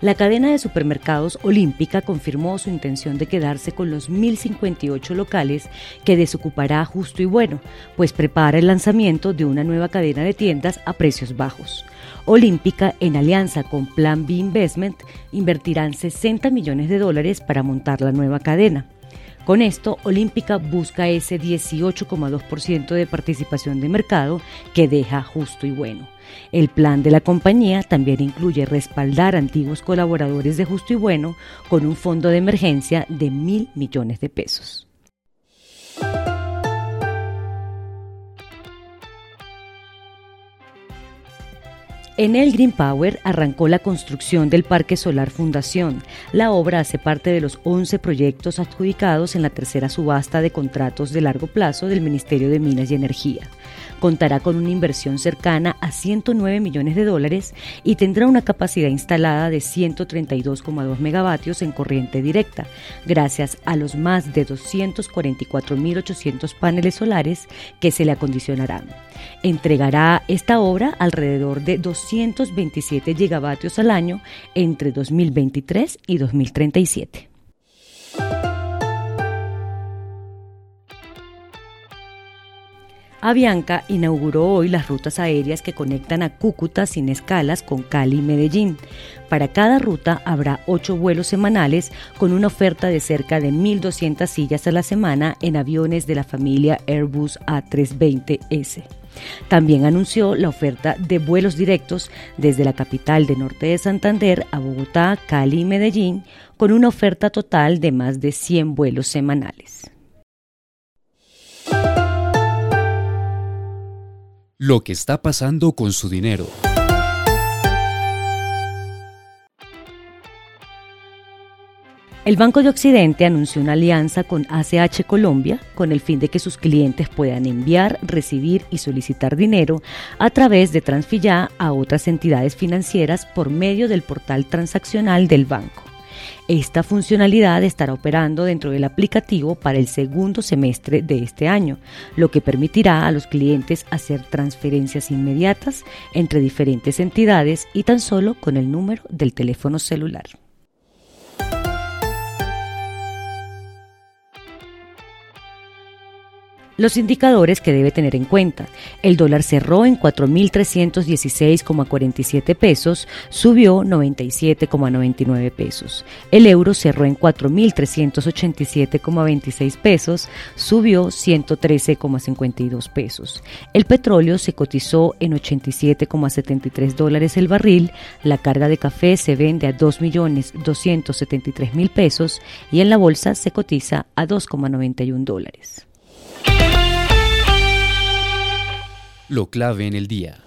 La cadena de supermercados Olímpica confirmó su intención de quedarse con los 1.058 locales que desocupará Justo y Bueno, pues prepara el lanzamiento de una nueva cadena de tiendas a precios bajos. Olímpica, en alianza con Plan B Investment, invertirán 60 millones de dólares para montar la nueva cadena. Con esto, Olímpica busca ese 18,2% de participación de mercado que deja justo y bueno. El plan de la compañía también incluye respaldar antiguos colaboradores de Justo y Bueno con un fondo de emergencia de mil millones de pesos. En el Green Power arrancó la construcción del Parque Solar Fundación. La obra hace parte de los 11 proyectos adjudicados en la tercera subasta de contratos de largo plazo del Ministerio de Minas y Energía contará con una inversión cercana a 109 millones de dólares y tendrá una capacidad instalada de 132,2 megavatios en corriente directa, gracias a los más de 244.800 paneles solares que se le acondicionarán. Entregará esta obra alrededor de 227 gigavatios al año entre 2023 y 2037. Avianca inauguró hoy las rutas aéreas que conectan a Cúcuta sin escalas con Cali y Medellín. Para cada ruta habrá ocho vuelos semanales con una oferta de cerca de 1.200 sillas a la semana en aviones de la familia Airbus A320S. También anunció la oferta de vuelos directos desde la capital de norte de Santander a Bogotá, Cali y Medellín, con una oferta total de más de 100 vuelos semanales. Lo que está pasando con su dinero. El Banco de Occidente anunció una alianza con ACH Colombia con el fin de que sus clientes puedan enviar, recibir y solicitar dinero a través de Transfilla a otras entidades financieras por medio del portal transaccional del banco. Esta funcionalidad estará operando dentro del aplicativo para el segundo semestre de este año, lo que permitirá a los clientes hacer transferencias inmediatas entre diferentes entidades y tan solo con el número del teléfono celular. Los indicadores que debe tener en cuenta. El dólar cerró en 4.316,47 pesos, subió 97,99 pesos. El euro cerró en 4.387,26 pesos, subió 113,52 pesos. El petróleo se cotizó en 87,73 dólares el barril. La carga de café se vende a 2.273.000 pesos y en la bolsa se cotiza a 2,91 dólares. Lo clave en el día.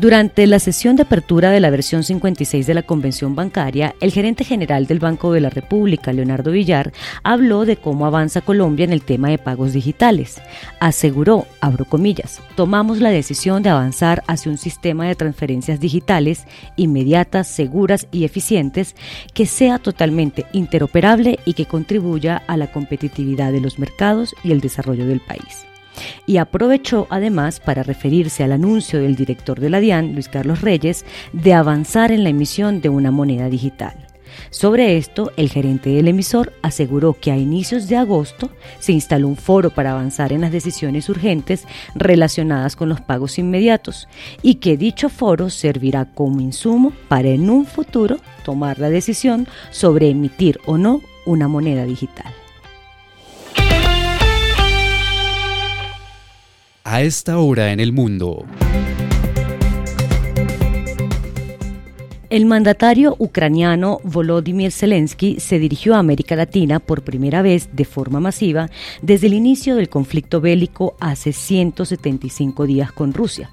Durante la sesión de apertura de la versión 56 de la Convención Bancaria, el gerente general del Banco de la República, Leonardo Villar, habló de cómo avanza Colombia en el tema de pagos digitales. Aseguró, abro comillas, tomamos la decisión de avanzar hacia un sistema de transferencias digitales inmediatas, seguras y eficientes que sea totalmente interoperable y que contribuya a la competitividad de los mercados y el desarrollo del país y aprovechó además para referirse al anuncio del director de la DIAN, Luis Carlos Reyes, de avanzar en la emisión de una moneda digital. Sobre esto, el gerente del emisor aseguró que a inicios de agosto se instaló un foro para avanzar en las decisiones urgentes relacionadas con los pagos inmediatos y que dicho foro servirá como insumo para en un futuro tomar la decisión sobre emitir o no una moneda digital. A esta hora en el mundo. El mandatario ucraniano Volodymyr Zelensky se dirigió a América Latina por primera vez de forma masiva desde el inicio del conflicto bélico hace 175 días con Rusia.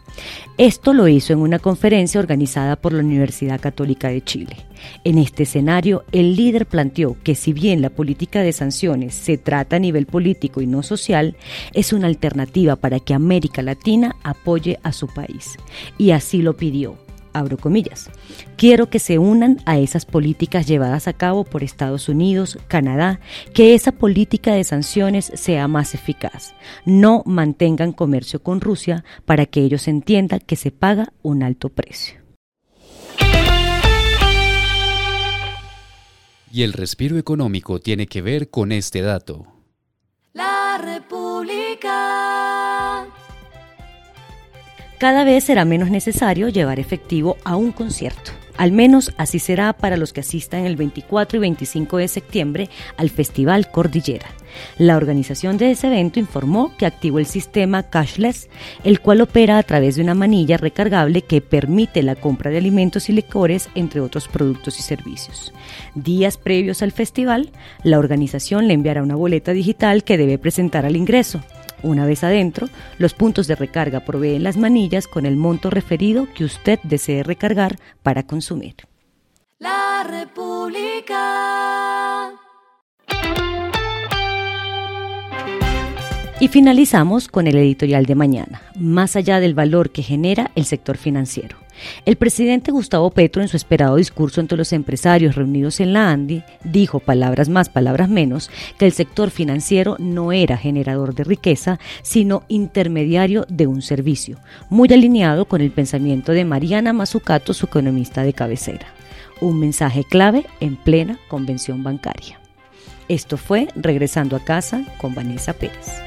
Esto lo hizo en una conferencia organizada por la Universidad Católica de Chile. En este escenario, el líder planteó que si bien la política de sanciones se trata a nivel político y no social, es una alternativa para que América Latina apoye a su país. Y así lo pidió abro comillas. Quiero que se unan a esas políticas llevadas a cabo por Estados Unidos, Canadá, que esa política de sanciones sea más eficaz. No mantengan comercio con Rusia para que ellos entiendan que se paga un alto precio. Y el respiro económico tiene que ver con este dato. Cada vez será menos necesario llevar efectivo a un concierto. Al menos así será para los que asistan el 24 y 25 de septiembre al Festival Cordillera. La organización de ese evento informó que activó el sistema cashless, el cual opera a través de una manilla recargable que permite la compra de alimentos y licores, entre otros productos y servicios. Días previos al festival, la organización le enviará una boleta digital que debe presentar al ingreso. Una vez adentro, los puntos de recarga proveen las manillas con el monto referido que usted desee recargar para consumir. La República. Y finalizamos con el editorial de mañana, más allá del valor que genera el sector financiero. El presidente Gustavo Petro, en su esperado discurso ante los empresarios reunidos en la ANDI, dijo, palabras más, palabras menos, que el sector financiero no era generador de riqueza, sino intermediario de un servicio, muy alineado con el pensamiento de Mariana Mazzucato, su economista de cabecera. Un mensaje clave en plena convención bancaria. Esto fue Regresando a casa con Vanessa Pérez.